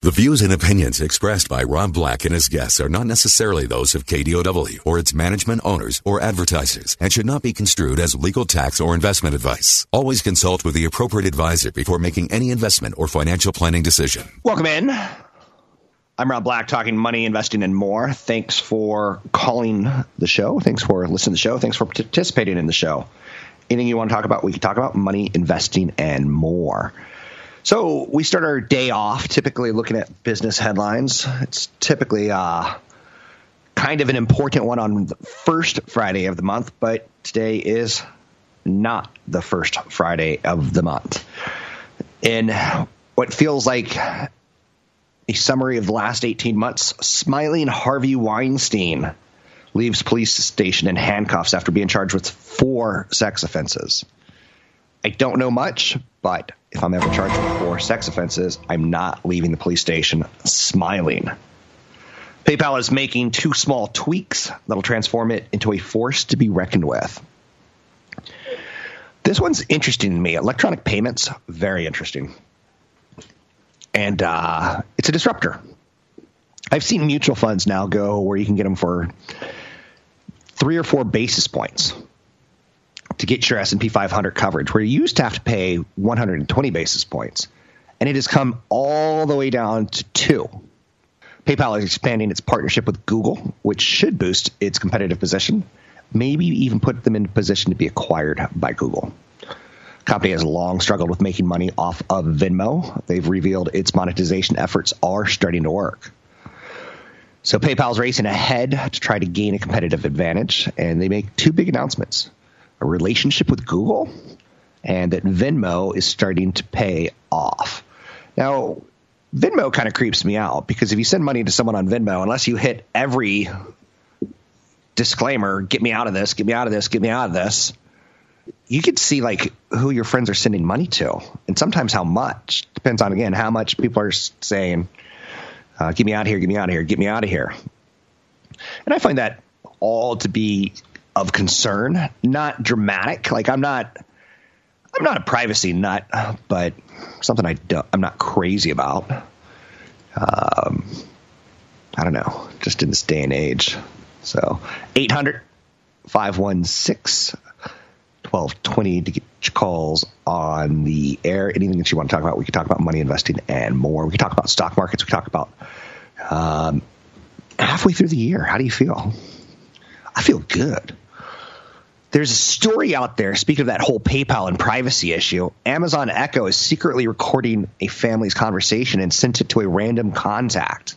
The views and opinions expressed by Rob Black and his guests are not necessarily those of KDOW or its management owners or advertisers and should not be construed as legal tax or investment advice. Always consult with the appropriate advisor before making any investment or financial planning decision. Welcome in. I'm Rob Black, talking money, investing, and more. Thanks for calling the show. Thanks for listening to the show. Thanks for participating in the show. Anything you want to talk about, we can talk about money, investing, and more. So we start our day off typically looking at business headlines. It's typically uh, kind of an important one on the first Friday of the month, but today is not the first Friday of the month. In what feels like a summary of the last 18 months, smiling Harvey Weinstein leaves police station in handcuffs after being charged with four sex offenses. I don't know much, but if I'm ever charged for sex offenses, I'm not leaving the police station smiling. PayPal is making two small tweaks that'll transform it into a force to be reckoned with. This one's interesting to me. Electronic payments, very interesting. And uh, it's a disruptor. I've seen mutual funds now go where you can get them for three or four basis points to get your S&P 500 coverage, where you used to have to pay 120 basis points, and it has come all the way down to two. PayPal is expanding its partnership with Google, which should boost its competitive position, maybe even put them in a position to be acquired by Google. Company has long struggled with making money off of Venmo. They've revealed its monetization efforts are starting to work. So PayPal's racing ahead to try to gain a competitive advantage, and they make two big announcements a relationship with Google and that Venmo is starting to pay off. Now, Venmo kind of creeps me out because if you send money to someone on Venmo, unless you hit every disclaimer, get me out of this, get me out of this, get me out of this, you can see like who your friends are sending money to and sometimes how much. Depends on, again, how much people are saying, uh, get me out of here, get me out of here, get me out of here. And I find that all to be of concern, not dramatic. Like I'm not, I'm not a privacy nut, but something I don't, I'm not crazy about. Um, I don't know, just in this day and age. So 800 516 1220 to get your calls on the air. Anything that you want to talk about, we can talk about money investing and more. We can talk about stock markets. We can talk about um, halfway through the year. How do you feel? I feel good. There's a story out there, speaking of that whole PayPal and privacy issue, Amazon Echo is secretly recording a family's conversation and sent it to a random contact.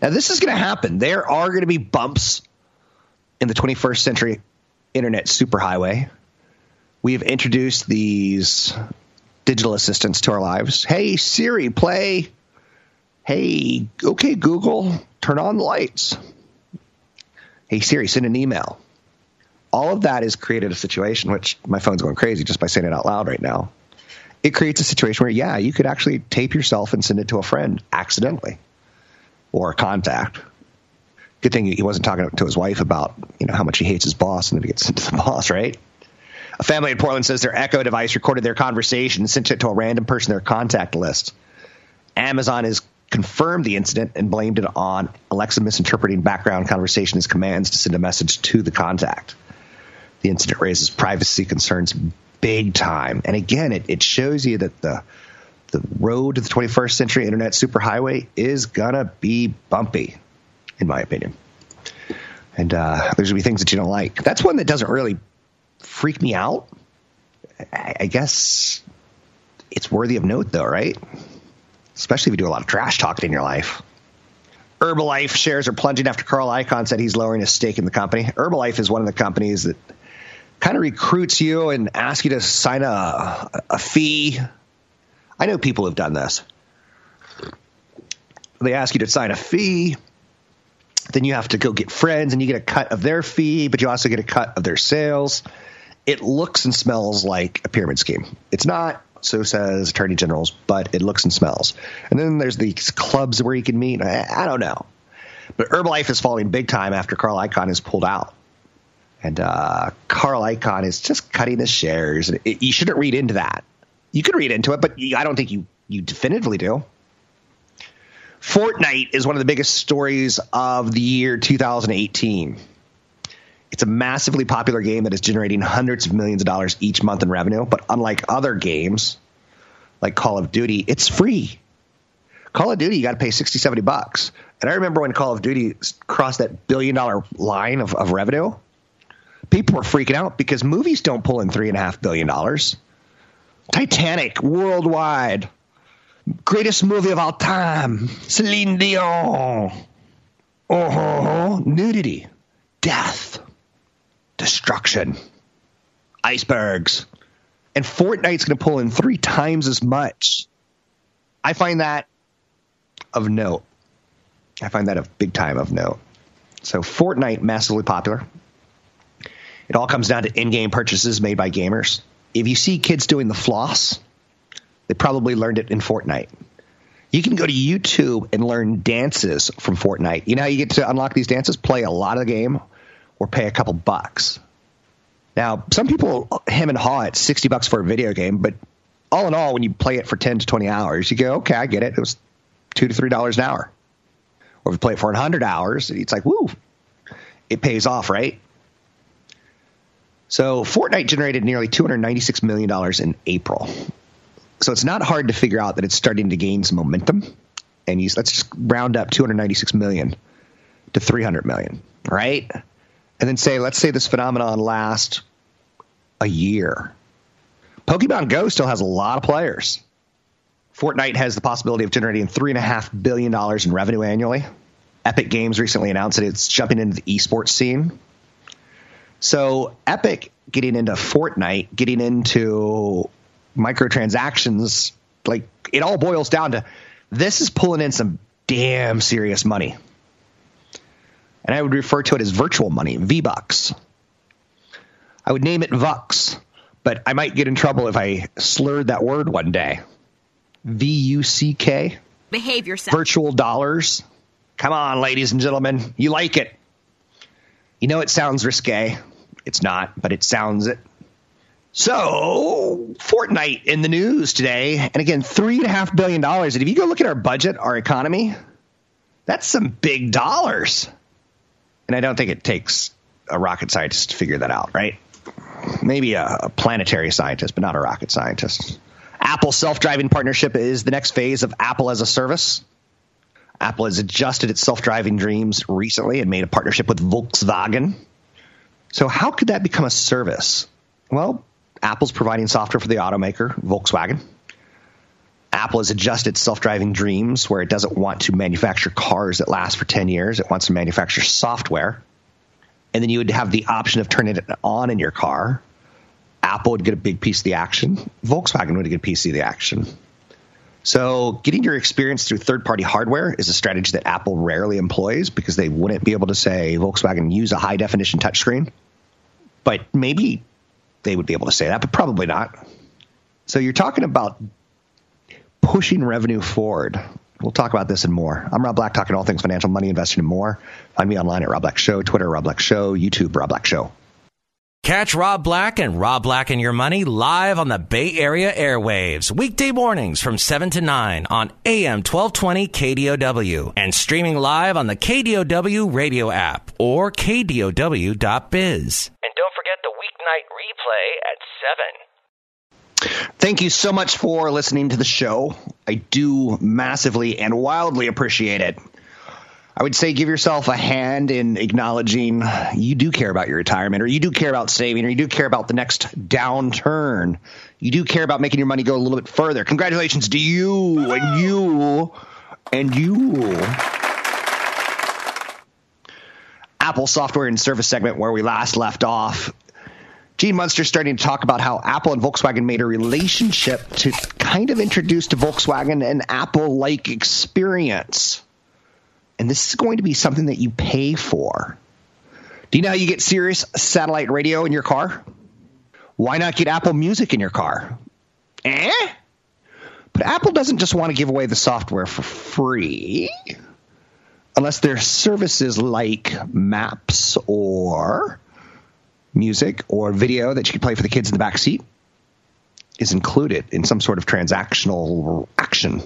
Now, this is going to happen. There are going to be bumps in the 21st century internet superhighway. We have introduced these digital assistants to our lives. Hey, Siri, play. Hey, okay, Google, turn on the lights. Hey, Siri, send an email all of that has created a situation which my phone's going crazy just by saying it out loud right now. It creates a situation where, yeah, you could actually tape yourself and send it to a friend accidentally or a contact. Good thing he wasn't talking to his wife about, you know, how much he hates his boss and then he gets sent to the boss, right? A family in Portland says their Echo device recorded their conversation and sent it to a random person in their contact list. Amazon has confirmed the incident and blamed it on Alexa misinterpreting background conversation as commands to send a message to the contact the incident raises privacy concerns big time. And again, it, it shows you that the the road to the 21st century internet superhighway is gonna be bumpy, in my opinion. And uh, there's gonna be things that you don't like. That's one that doesn't really freak me out. I, I guess it's worthy of note, though, right? Especially if you do a lot of trash talking in your life. Herbalife shares are plunging after Carl Icahn said he's lowering his stake in the company. Herbalife is one of the companies that kind of recruits you and asks you to sign a, a fee. I know people have done this. they ask you to sign a fee. Then you have to go get friends and you get a cut of their fee, but you also get a cut of their sales. It looks and smells like a pyramid scheme. It's not, so says attorney generals, but it looks and smells. And then there's these clubs where you can meet. I, I don't know. But Herbalife is falling big time after Carl Icahn is pulled out. And uh, Carl Icahn is just cutting his shares. And it, you shouldn't read into that. You could read into it, but you, I don't think you, you definitively do. Fortnite is one of the biggest stories of the year 2018. It's a massively popular game that is generating hundreds of millions of dollars each month in revenue. But unlike other games like Call of Duty, it's free. Call of Duty, you got to pay 60, 70 bucks. And I remember when Call of Duty crossed that billion dollar line of, of revenue, people were freaking out because movies don't pull in three and a half billion dollars. Titanic worldwide, greatest movie of all time, Celine Dion. Oh, nudity, death, destruction, icebergs, and Fortnite's going to pull in three times as much. I find that of note. I find that of big time of note. So Fortnite massively popular. It all comes down to in-game purchases made by gamers. If you see kids doing the floss, they probably learned it in Fortnite. You can go to YouTube and learn dances from Fortnite. You know how you get to unlock these dances? Play a lot of the game or pay a couple bucks. Now, some people hem and haw at 60 bucks for a video game, but all in all, when you play it for 10 to 20 hours, you go, okay, I get it. It was two to three dollars an hour. Or if you play it for 100 hours, it's like, woo, it pays off, right? So Fortnite generated nearly $296 million in April. So it's not hard to figure out that it's starting to gain some momentum. And you, let's just round up 296 million to 300 million, right? And then say, let's say this phenomenon lasts a year. Pokemon Go still has a lot of players. Fortnite has the possibility of generating $3.5 billion in revenue annually. Epic Games recently announced that it's jumping into the esports scene. So, Epic getting into Fortnite, getting into microtransactions, like it all boils down to this is pulling in some damn serious money. And I would refer to it as virtual money, V Bucks. I would name it Vux, but I might get in trouble if I slurred that word one day. V U C K. Behave yourself. Virtual dollars. Come on, ladies and gentlemen. You like it. You know it sounds risque. It's not, but it sounds it. So, Fortnite in the news today. And again, $3.5 billion. And if you go look at our budget, our economy, that's some big dollars. And I don't think it takes a rocket scientist to figure that out, right? Maybe a, a planetary scientist, but not a rocket scientist. Apple self driving partnership is the next phase of Apple as a service. Apple has adjusted its self driving dreams recently and made a partnership with Volkswagen. So, how could that become a service? Well, Apple's providing software for the automaker, Volkswagen. Apple has adjusted self driving dreams where it doesn't want to manufacture cars that last for 10 years. It wants to manufacture software. And then you would have the option of turning it on in your car Apple would get a big piece of the action. Volkswagen would get a piece of the action. So, getting your experience through third party hardware is a strategy that Apple rarely employs because they wouldn't be able to say, Volkswagen, use a high definition touchscreen. But maybe they would be able to say that, but probably not. So, you're talking about pushing revenue forward. We'll talk about this and more. I'm Rob Black, talking all things financial, money, investing, and more. Find me online at Rob Black Show, Twitter, Rob Black Show, YouTube, Rob Black Show. Catch Rob Black and Rob Black and Your Money live on the Bay Area airwaves, weekday mornings from 7 to 9 on AM 1220 KDOW and streaming live on the KDOW radio app or KDOW.biz. And weeknight replay at 7. Thank you so much for listening to the show. I do massively and wildly appreciate it. I would say give yourself a hand in acknowledging you do care about your retirement, or you do care about saving, or you do care about the next downturn. You do care about making your money go a little bit further. Congratulations to you and you and you. Apple software and service segment where we last left off. Gene Munster starting to talk about how Apple and Volkswagen made a relationship to kind of introduce to Volkswagen an Apple like experience. And this is going to be something that you pay for. Do you know how you get Sirius satellite radio in your car? Why not get Apple Music in your car? Eh? But Apple doesn't just want to give away the software for free unless their services like maps or music or video that you can play for the kids in the back seat is included in some sort of transactional action.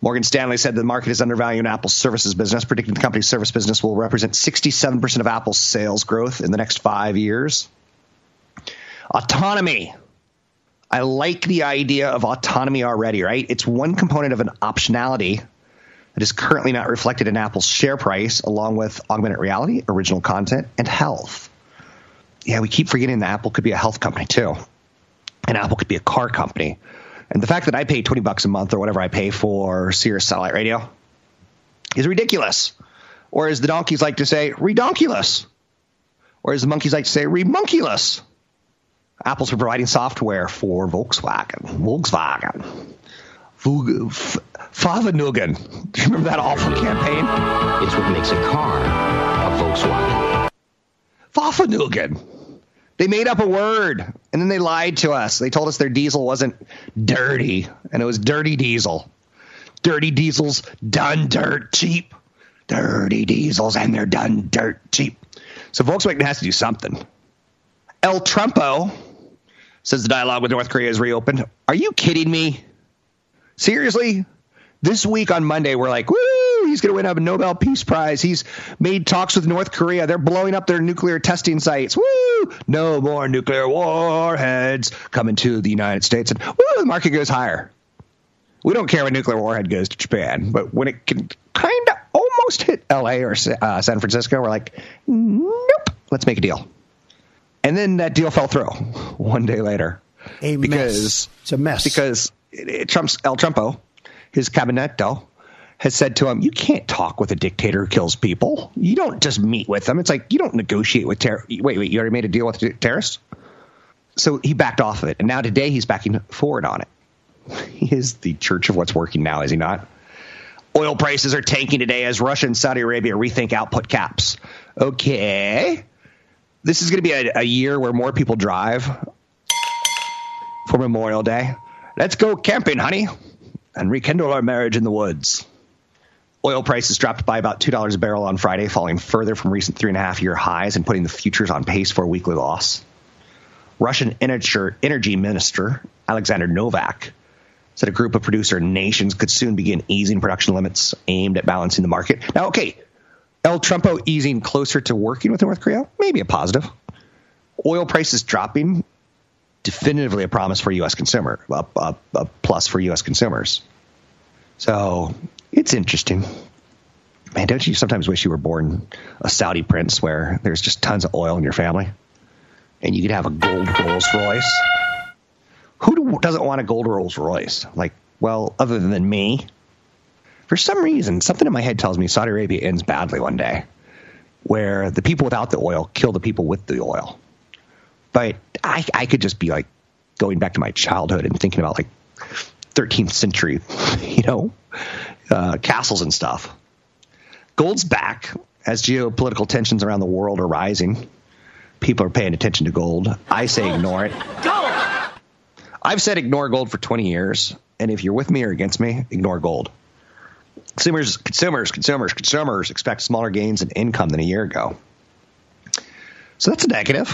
Morgan Stanley said the market is undervaluing Apple's services business, predicting the company's service business will represent 67% of Apple's sales growth in the next five years. Autonomy. I like the idea of autonomy already, right? It's one component of an optionality that is currently not reflected in Apple's share price, along with augmented reality, original content, and health. Yeah, we keep forgetting that Apple could be a health company too, and Apple could be a car company. And the fact that I pay 20 bucks a month or whatever I pay for Sirius satellite radio is ridiculous. Or as the donkeys like to say, redonkulous. Or as the monkeys like to say, remonkulous. Apple's providing software for Volkswagen. Volkswagen. Fahrvergnügen. Do you remember that awful campaign? It's what makes a car a Volkswagen. Fahrvergnügen. They made up a word and then they lied to us. They told us their diesel wasn't dirty and it was dirty diesel. Dirty diesels done dirt cheap. Dirty diesels and they're done dirt cheap. So Volkswagen has to do something. El Trumpo says the dialogue with North Korea is reopened. Are you kidding me? Seriously? This week on Monday, we're like, woo, he's going to win a Nobel Peace Prize. He's made talks with North Korea. They're blowing up their nuclear testing sites. Woo! No more nuclear warheads coming to the United States. And woo, the market goes higher. We don't care when nuclear warhead goes to Japan, but when it can kind of almost hit LA or uh, San Francisco, we're like, nope, let's make a deal. And then that deal fell through one day later. A because mess. It's a mess. Because it, it, Trump's El Trumpo, his cabineto, has said to him, "You can't talk with a dictator who kills people. You don't just meet with them. It's like you don't negotiate with terror. Wait, wait, you already made a deal with terrorists." So he backed off of it, and now today he's backing forward on it. He is the church of what's working now, is he not? Oil prices are tanking today as Russia and Saudi Arabia rethink output caps. Okay. This is going to be a, a year where more people drive for Memorial Day. Let's go camping, honey, and rekindle our marriage in the woods. Oil prices dropped by about $2 a barrel on Friday, falling further from recent three and a half year highs and putting the futures on pace for a weekly loss. Russian energy minister Alexander Novak said a group of producer nations could soon begin easing production limits aimed at balancing the market. Now, okay, El Trumpo easing closer to working with North Korea, maybe a positive. Oil prices dropping, definitively a promise for U.S. consumer, a, a, a plus for U.S. consumers. So it's interesting. Man, don't you sometimes wish you were born a Saudi prince where there's just tons of oil in your family and you could have a gold Rolls Royce? Who doesn't want a gold Rolls Royce? Like, well, other than me. For some reason, something in my head tells me Saudi Arabia ends badly one day, where the people without the oil kill the people with the oil. But I, I could just be like going back to my childhood and thinking about like 13th century, you know, uh, castles and stuff. Gold's back as geopolitical tensions around the world are rising. People are paying attention to gold. I say ignore it. Gold! I've said ignore gold for 20 years, and if you're with me or against me, ignore gold. Consumers, consumers, consumers, consumers expect smaller gains in income than a year ago. So that's a negative.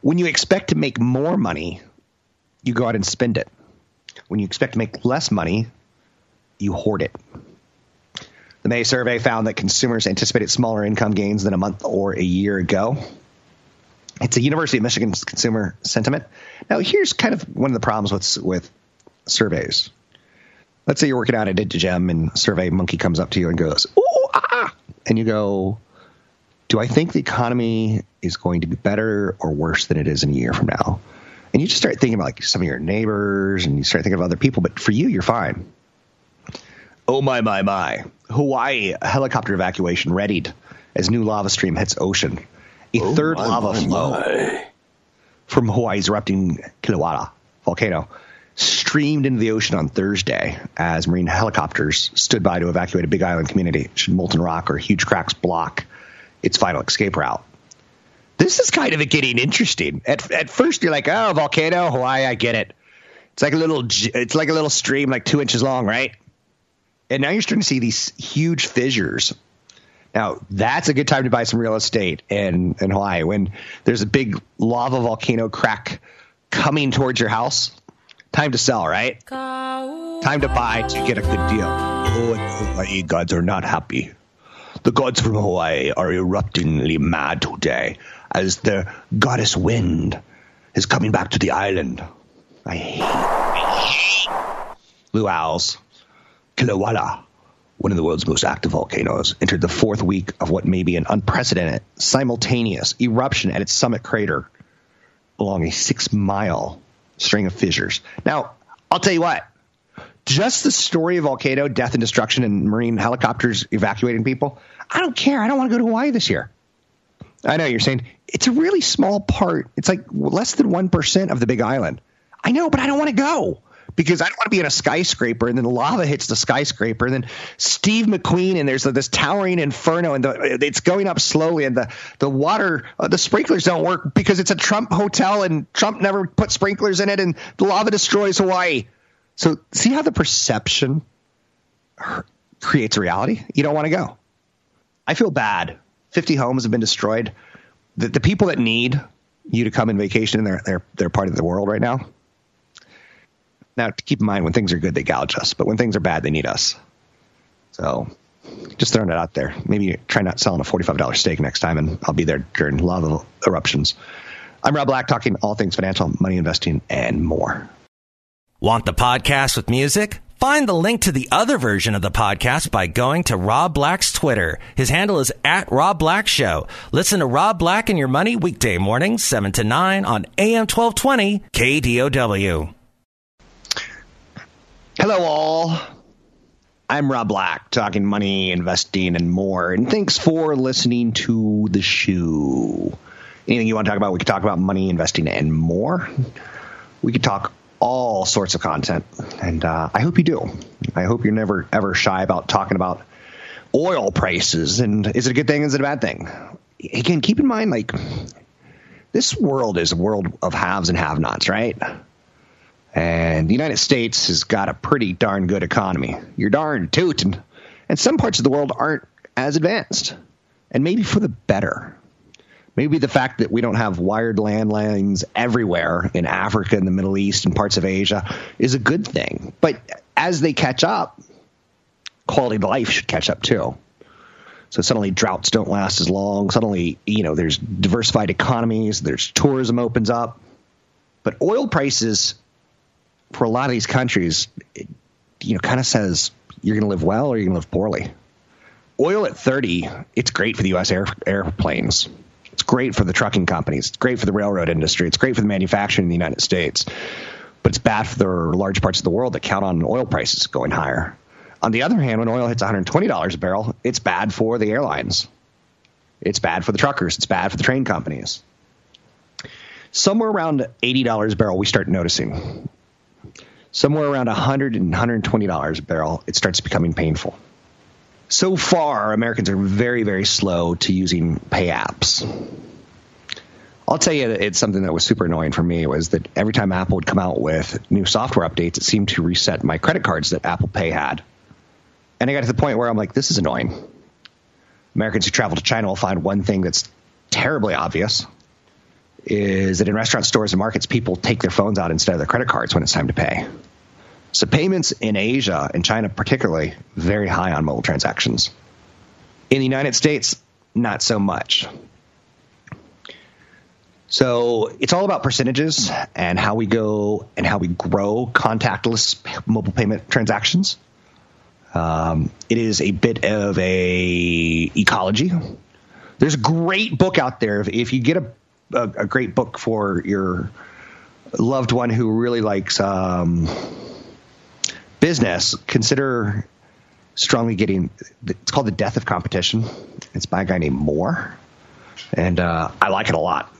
When you expect to make more money, you go out and spend it. When you expect to make less money, you hoard it. The May survey found that consumers anticipated smaller income gains than a month or a year ago. It's a University of Michigan consumer sentiment. Now, here's kind of one of the problems with with surveys. Let's say you're working out at Digem and Survey Monkey comes up to you and goes, "Ooh, ah," and you go, "Do I think the economy is going to be better or worse than it is in a year from now?" And you just start thinking about like some of your neighbors, and you start thinking of other people. But for you, you're fine. Oh my my my! Hawaii helicopter evacuation readied as new lava stream hits ocean. A Oh, third my, lava my, flow my. from Hawaii's erupting Kilauea volcano streamed into the ocean on Thursday as Marine helicopters stood by to evacuate a Big Island community should molten rock or huge cracks block its final escape route. This is kind of getting interesting. At, at first, you're like, oh, volcano, Hawaii, I get it. It's like a little, it's like a little stream, like two inches long, right? And now you're starting to see these huge fissures. Now that's a good time to buy some real estate in in Hawaii when there's a big lava volcano crack coming towards your house. Time to sell, right? Time to buy to get a good deal. Oh, Hawaii gods are not happy. The gods from Hawaii are eruptingly mad today as the goddess wind is coming back to the island. I hate, I hate luau's. Kilauea, one of the world's most active volcanoes, entered the fourth week of what may be an unprecedented simultaneous eruption at its summit crater along a six mile string of fissures. Now, I'll tell you what, just the story of volcano, death and destruction, and marine helicopters evacuating people, I don't care. I don't want to go to Hawaii this year. I know you're saying it's a really small part. It's like less than 1% of the big island. I know, but I don't want to go because I don't want to be in a skyscraper and then the lava hits the skyscraper and then Steve McQueen and there's this towering inferno and the, it's going up slowly and the the water uh, the sprinklers don't work because it's a Trump hotel and Trump never put sprinklers in it and the lava destroys Hawaii. So see how the perception creates reality. You don't want to go. I feel bad. 50 homes have been destroyed. The, the people that need you to come in vacation, they're, they're, they're part of the world right now. Now, to keep in mind, when things are good, they gouge us, but when things are bad, they need us. So, just throwing it out there. Maybe try not selling a forty-five dollar steak next time, and I'll be there during lava eruptions. I'm Rob Black, talking all things financial, money investing, and more. Want the podcast with music? Find the link to the other version of the podcast by going to Rob Black's Twitter. His handle is at Rob Black Show. Listen to Rob Black and Your Money weekday mornings, 7 to 9 on AM 1220 KDOW. Hello, all. I'm Rob Black, talking money, investing, and more. And thanks for listening to the show. Anything you want to talk about, we could talk about money, investing, and more. We could talk all sorts of content, and uh, I hope you do. I hope you're never ever shy about talking about oil prices and is it a good thing? Is it a bad thing? Again, keep in mind, like this world is a world of haves and have-nots, right? And the United States has got a pretty darn good economy. You're darn tootin'. And some parts of the world aren't as advanced. And maybe for the better. Maybe the fact that we don't have wired landlines everywhere in Africa and the Middle East and parts of Asia is a good thing. But as they catch up, quality of life should catch up too. So suddenly droughts don't last as long. Suddenly, you know, there's diversified economies, there's tourism opens up. But oil prices for a lot of these countries, it, you know, kind of says you're going to live well or you're going to live poorly. Oil at 30, it's great for the U.S. Air, airplanes. It's great for the trucking companies. It's great for the railroad industry. It's great for the manufacturing in the United States. But it's bad for large parts of the world that count on oil prices going higher. On the other hand, when oil hits $120 a barrel, it's bad for the airlines. It's bad for the truckers. It's bad for the train companies. Somewhere around $80 a barrel, we start noticing somewhere around $100 and 120 dollars a barrel, it starts becoming painful. So far, Americans are very, very slow to using pay apps. I'll tell you, it's something that was super annoying for me was that every time Apple would come out with new software updates, it seemed to reset my credit cards that Apple Pay had. And I got to the point where I'm like, this is annoying. Americans who travel to China will find one thing that's terribly obvious is that in restaurant stores and markets, people take their phones out instead of their credit cards when it's time to pay. So payments in Asia and China, particularly, very high on mobile transactions. In the United States, not so much. So it's all about percentages and how we go and how we grow contactless mobile payment transactions. Um, it is a bit of a ecology. There's a great book out there. If, if you get a a, a great book for your loved one who really likes um, business, consider strongly getting. It's called The Death of Competition. It's by a guy named Moore, and uh, I like it a lot.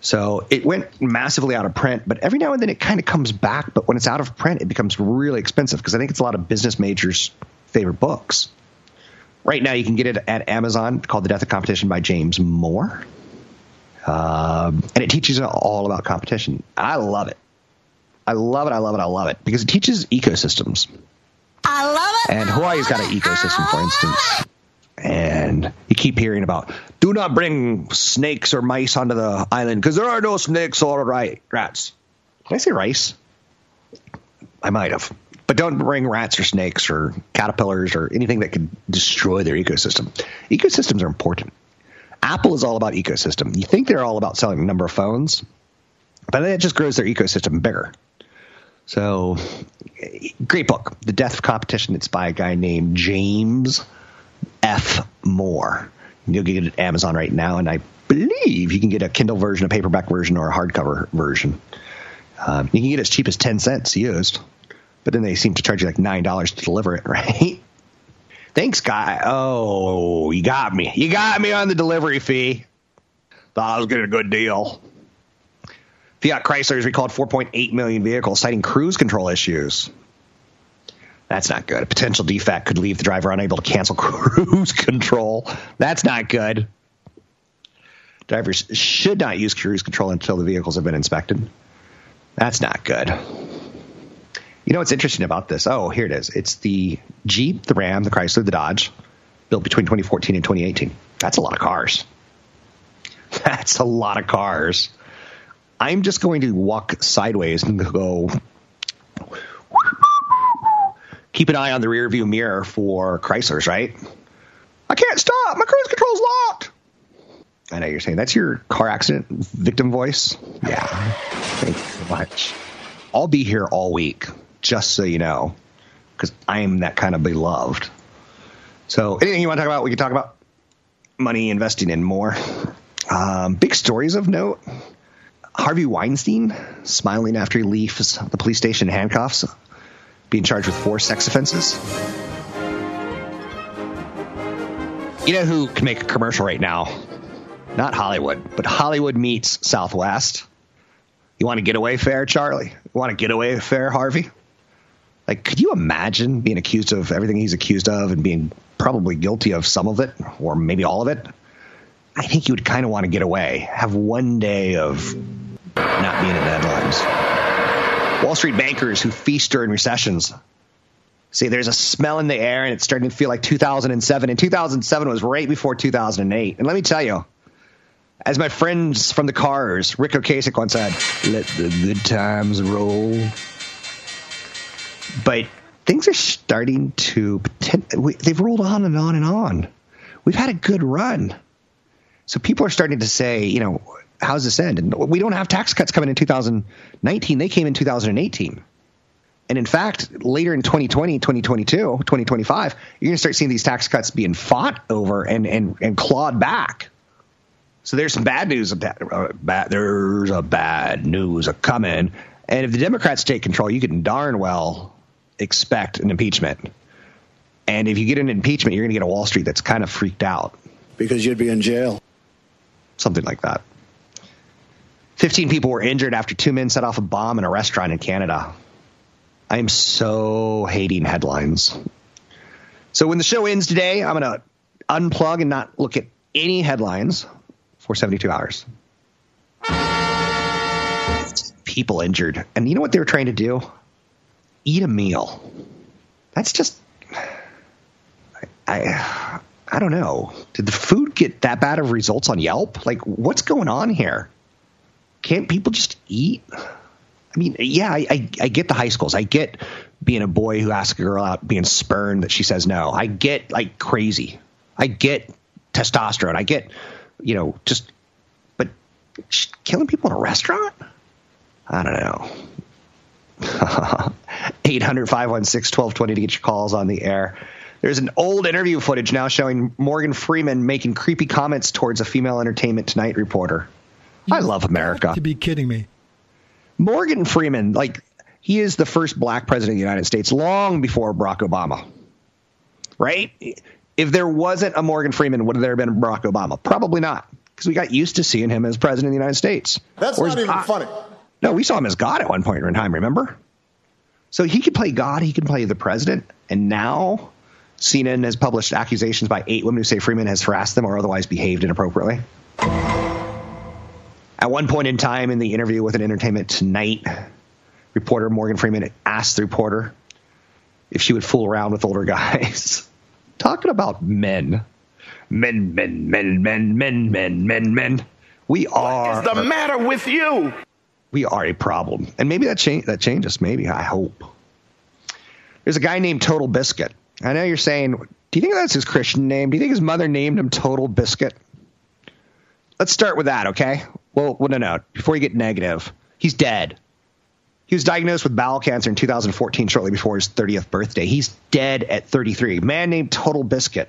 So it went massively out of print, but every now and then it kind of comes back. But when it's out of print, it becomes really expensive because I think it's a lot of business majors' favorite books. Right now, you can get it at Amazon called The Death of Competition by James Moore. Um, and it teaches all about competition. I love it. I love it. I love it. I love it because it teaches ecosystems. I love it. And Hawaii's got an ecosystem, for instance. And you keep hearing about do not bring snakes or mice onto the island because there are no snakes or rats. Did I say rice? I might have. But don't bring rats or snakes or caterpillars or anything that could destroy their ecosystem. Ecosystems are important. Apple is all about ecosystem. You think they're all about selling a number of phones, but that just grows their ecosystem bigger. So, great book, The Death of Competition. It's by a guy named James F. Moore. You'll get it at Amazon right now, and I believe you can get a Kindle version, a paperback version, or a hardcover version. Um, you can get it as cheap as 10 cents used, but then they seem to charge you like $9 to deliver it, right? Thanks, guy. Oh, you got me. You got me on the delivery fee. Thought I was getting a good deal. Fiat Chrysler has recalled 4.8 million vehicles, citing cruise control issues. That's not good. A potential defect could leave the driver unable to cancel cruise control. That's not good. Drivers should not use cruise control until the vehicles have been inspected. That's not good. You know what's interesting about this? Oh, here it is. It's the Jeep, the Ram, the Chrysler, the Dodge, built between 2014 and 2018. That's a lot of cars. That's a lot of cars. I'm just going to walk sideways and go keep an eye on the rear view mirror for Chryslers, right? I can't stop. My cruise control's locked. I know you're saying that's your car accident victim voice. Yeah. Thank you so much. I'll be here all week, just so you know, because I'm that kind of beloved. So, anything you want to talk about, we can talk about money, investing, and more. Um, big stories of note. Harvey Weinstein smiling after he leaves the police station in handcuffs, being charged with four sex offenses. You know who can make a commercial right now? Not Hollywood, but Hollywood meets Southwest. You want a getaway fare, Charlie? You want a getaway fare, Harvey? Like, could you imagine being accused of everything he's accused of and being probably guilty of some of it, or maybe all of it? I think you would kind of want to get away, have one day of not being in the headlines. Wall Street bankers who feast during recessions say there's a smell in the air and it's starting to feel like 2007. And 2007 was right before 2008. And let me tell you, as my friends from the cars, Ric Ocasek once said, let the good times roll. But things are starting to, they've rolled on and on and on. We've had a good run. So people are starting to say, you know, how's this end? And we don't have tax cuts coming in 2019. They came in 2018. And in fact, later in 2020, 2022, 2025, you're going to start seeing these tax cuts being fought over and, and, and clawed back. So there's some bad news. Uh, bad, there's a bad news a coming. And if the Democrats take control, you can darn well expect an impeachment. And if you get an impeachment, you're going to get a Wall Street that's kind of freaked out. Because you'd be in jail. Something like that. 15 people were injured after two men set off a bomb in a restaurant in Canada. I am so hating headlines. So when the show ends today, I'm going to unplug and not look at any headlines for 72 hours. People injured. And you know what they were trying to do? Eat a meal. That's just. I, I don't know. Did the food get that bad of results on Yelp? Like, what's going on here? Can't people just eat? I mean, yeah, I, I, I, get the high schools. I get being a boy who asks a girl out being spurned that she says no. I get like crazy. I get testosterone. I get you know, just, but killing people in a restaurant? I don't know. 800 516 1220 to get your calls on the air. There's an old interview footage now showing Morgan Freeman making creepy comments towards a female Entertainment Tonight reporter. You I love America. To be kidding me. Morgan Freeman, like, he is the first black president of the United States long before Barack Obama. Right? if there wasn't a Morgan Freeman, would there have been Barack Obama? Probably not. because we got used to seeing him as president of the United States. That's not even God. funny. No, we saw him as God at one point in time, remember? So he could play God, he could play the president, and now CNN has published accusations by eight women who say Freeman has harassed them or otherwise behaved inappropriately. At one point in time in the interview with an Entertainment Tonight reporter, Morgan Freeman asked the reporter if she would fool around with older guys. Talking about men. Men, men, men, men, men, men, men, men. We are. What is the matter with you? We are a problem. And maybe that, cha- that changes. Maybe. I hope. There's a guy named Total Biscuit. I know you're saying, do you think that's his Christian name? Do you think his mother named him Total Biscuit? Let's start with that, okay? Well, well no, no. Before you get negative, he's dead. He was diagnosed with bowel cancer in 2014, shortly before his 30th birthday. He's dead at 33. Man named Total Biscuit.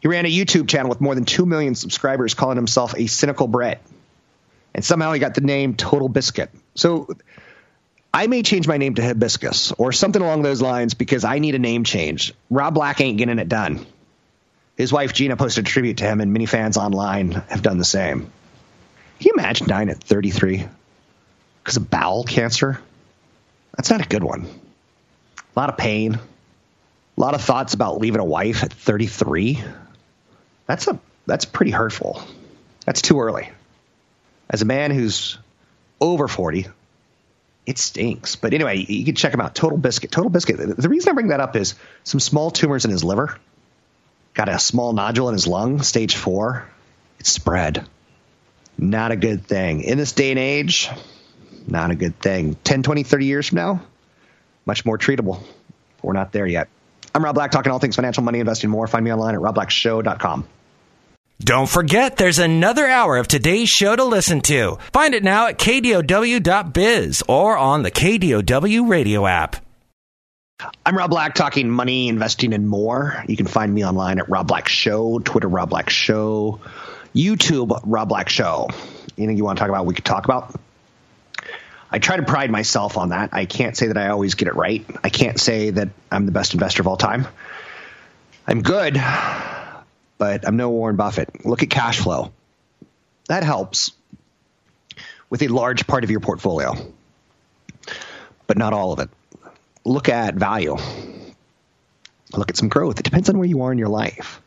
He ran a YouTube channel with more than 2 million subscribers, calling himself a cynical Brit. And somehow he got the name Total Biscuit. So I may change my name to Hibiscus or something along those lines because I need a name change. Rob Black ain't getting it done. His wife Gina posted a tribute to him, and many fans online have done the same. Can you imagine dying at 33 because of bowel cancer? That's not a good one. A lot of pain, a lot of thoughts about leaving a wife at 33. That's a that's pretty hurtful. That's too early. As a man who's over 40, it stinks. But anyway, you can check him out. Total Biscuit. Total Biscuit. The reason I bring that up is some small tumors in his liver. Got a small nodule in his lung, stage four. It's spread. Not a good thing. In this day and age, not a good thing. 10, 20, 30 years from now, much more treatable. We're not there yet. I'm Rob Black, talking all things financial, money, investing, more. Find me online at robblackshow.com. Don't forget, there's another hour of today's show to listen to. Find it now at kdow.biz or on the KDOW radio app. I'm Rob Black, talking money, investing, and more. You can find me online at Rob Black Show, Twitter Rob Black Show, YouTube Rob Black Show. Anything you want to talk about, we could talk about. I try to pride myself on that. I can't say that I always get it right. I can't say that I'm the best investor of all time. I'm good but I'm no Warren Buffett. Look at cash flow. That helps with a large part of your portfolio, but not all of it. Look at value. Look at some growth. It depends on where you are in your life.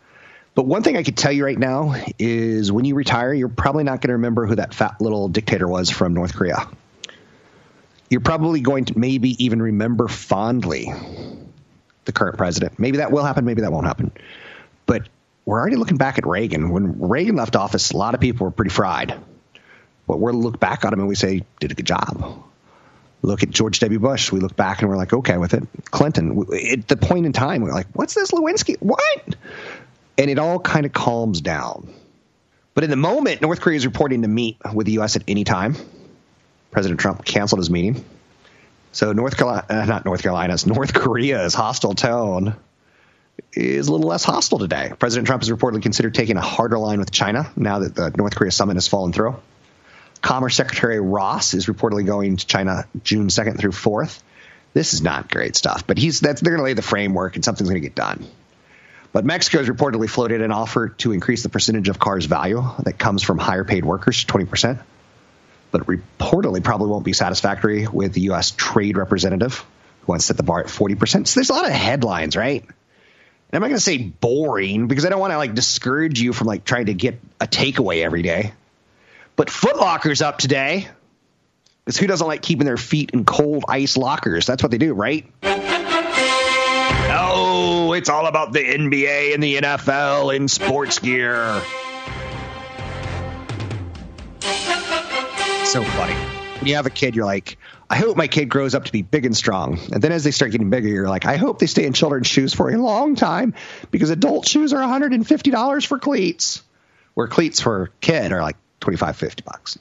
But one thing I could tell you right now is when you retire, you're probably not going to remember who that fat little dictator was from North Korea. You're probably going to maybe even remember fondly the current president. Maybe that will happen, maybe that won't happen. But we're already looking back at Reagan. When Reagan left office, a lot of people were pretty fried. But we're look back on him and we say, did a good job. Look at George W. Bush. We look back and we're like, okay with it. Clinton, at the point in time, we're like, what's this Lewinsky? What? And it all kind of calms down. But in the moment, North Korea is reporting to meet with the U.S. at any time. President Trump canceled his meeting. So North Carolina, uh, not North Carolina's, North Korea's hostile tone is a little less hostile today. President Trump has reportedly considered taking a harder line with China now that the North Korea summit has fallen through. Commerce Secretary Ross is reportedly going to China June 2nd through 4th. This is not great stuff, but he's they're going to lay the framework and something's going to get done. But Mexico has reportedly floated an offer to increase the percentage of cars' value that comes from higher paid workers, to 20%. But reportedly probably won't be satisfactory with the U.S. trade representative who wants to set the bar at 40%. So there's a lot of headlines, right? I'm not going to say boring because I don't want to like discourage you from like trying to get a takeaway every day. But Footlocker's up today. Because who doesn't like keeping their feet in cold ice lockers? That's what they do, right? It's all about the NBA and the NFL in sports gear. So funny. When you have a kid, you're like, I hope my kid grows up to be big and strong. And then as they start getting bigger, you're like, I hope they stay in children's shoes for a long time because adult shoes are $150 for cleats, where cleats for kid are like 25, 50 bucks.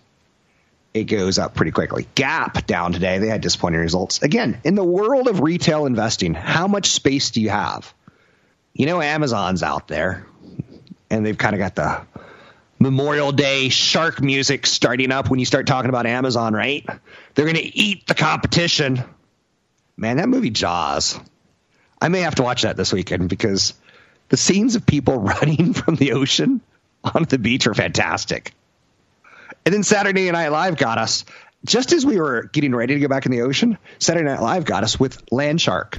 It goes up pretty quickly. Gap down today. They had disappointing results. Again, in the world of retail investing, how much space do you have? You know, Amazon's out there and they've kind of got the Memorial Day shark music starting up when you start talking about Amazon, right? They're going to eat the competition. Man, that movie Jaws. I may have to watch that this weekend because the scenes of people running from the ocean on the beach are fantastic. And then Saturday Night Live got us just as we were getting ready to go back in the ocean. Saturday Night Live got us with Land Shark.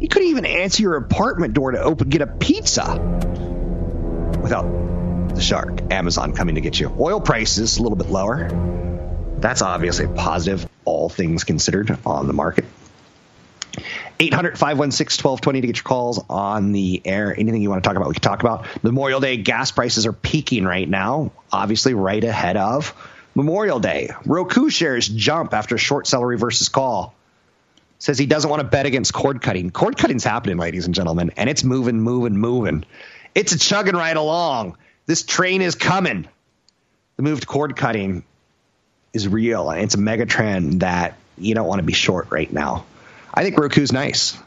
You couldn't even answer your apartment door to open get a pizza without the shark. Amazon coming to get you. Oil prices a little bit lower. That's obviously positive, all things considered, on the market. 800 516 1220 to get your calls on the air. Anything you want to talk about, we can talk about. Memorial Day gas prices are peaking right now, obviously, right ahead of Memorial Day. Roku shares jump after short seller reverses call. Says he doesn't want to bet against cord cutting. Cord cutting's happening, ladies and gentlemen, and it's moving, moving, moving. It's a chugging right along. This train is coming. The move to cord cutting is real, and it's a mega trend that you don't want to be short right now. I think Roku's nice.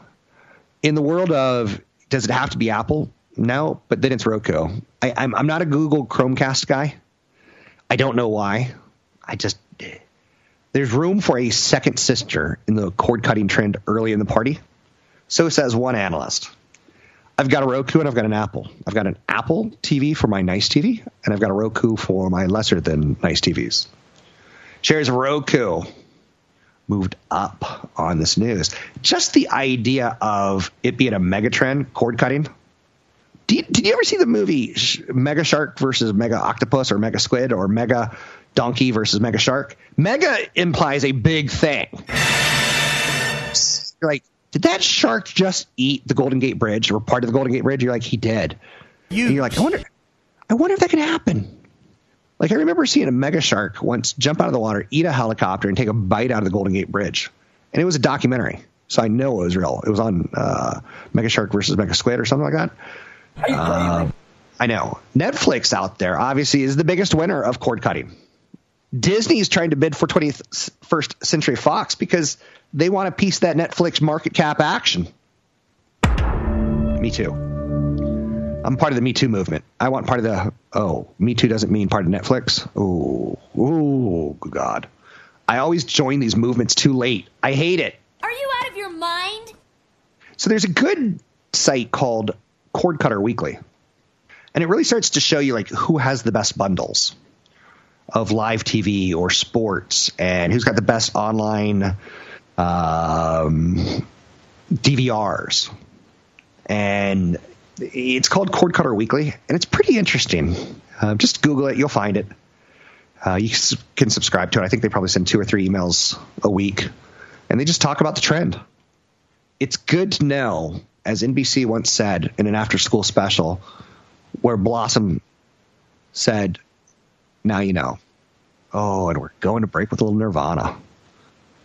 In the world of does it have to be Apple? No, but then it's Roku. I, I'm I'm not a Google Chromecast guy. I don't know why. I just there's room for a second sister in the cord cutting trend early in the party. So says one analyst. I've got a Roku and I've got an Apple. I've got an Apple TV for my nice TV, and I've got a Roku for my lesser than nice TVs. Shares of Roku moved up on this news. Just the idea of it being a megatrend, cord cutting. Did you, did you ever see the movie Mega Shark versus Mega Octopus or Mega Squid or Mega Donkey versus Mega Shark? Mega implies a big thing. like, did that shark just eat the Golden Gate Bridge or part of the Golden Gate Bridge? You're like, he did. You, and you're like, I wonder, I wonder if that can happen. Like I remember seeing a mega shark once jump out of the water, eat a helicopter, and take a bite out of the Golden Gate Bridge, and it was a documentary, so I know it was real. It was on uh, Mega Shark versus Mega Squid or something like that. Uh, I know Netflix out there obviously is the biggest winner of cord cutting. Disney is trying to bid for 21st Century Fox because they want to piece that Netflix market cap action. Me too. I'm part of the Me Too movement. I want part of the oh, Me Too doesn't mean part of Netflix. Oh, oh, God. I always join these movements too late. I hate it. Are you out of your mind? So there's a good site called Cord Cutter Weekly. And it really starts to show you like who has the best bundles of live TV or sports and who's got the best online um, DVRs. And it's called Cord Cutter Weekly, and it's pretty interesting. Uh, just Google it, you'll find it. Uh, you can subscribe to it. I think they probably send two or three emails a week, and they just talk about the trend. It's good to know, as NBC once said in an after school special, where Blossom said, Now you know. Oh, and we're going to break with a little Nirvana.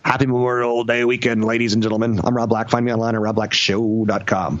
Happy Memorial Day weekend, ladies and gentlemen. I'm Rob Black. Find me online at robblackshow.com.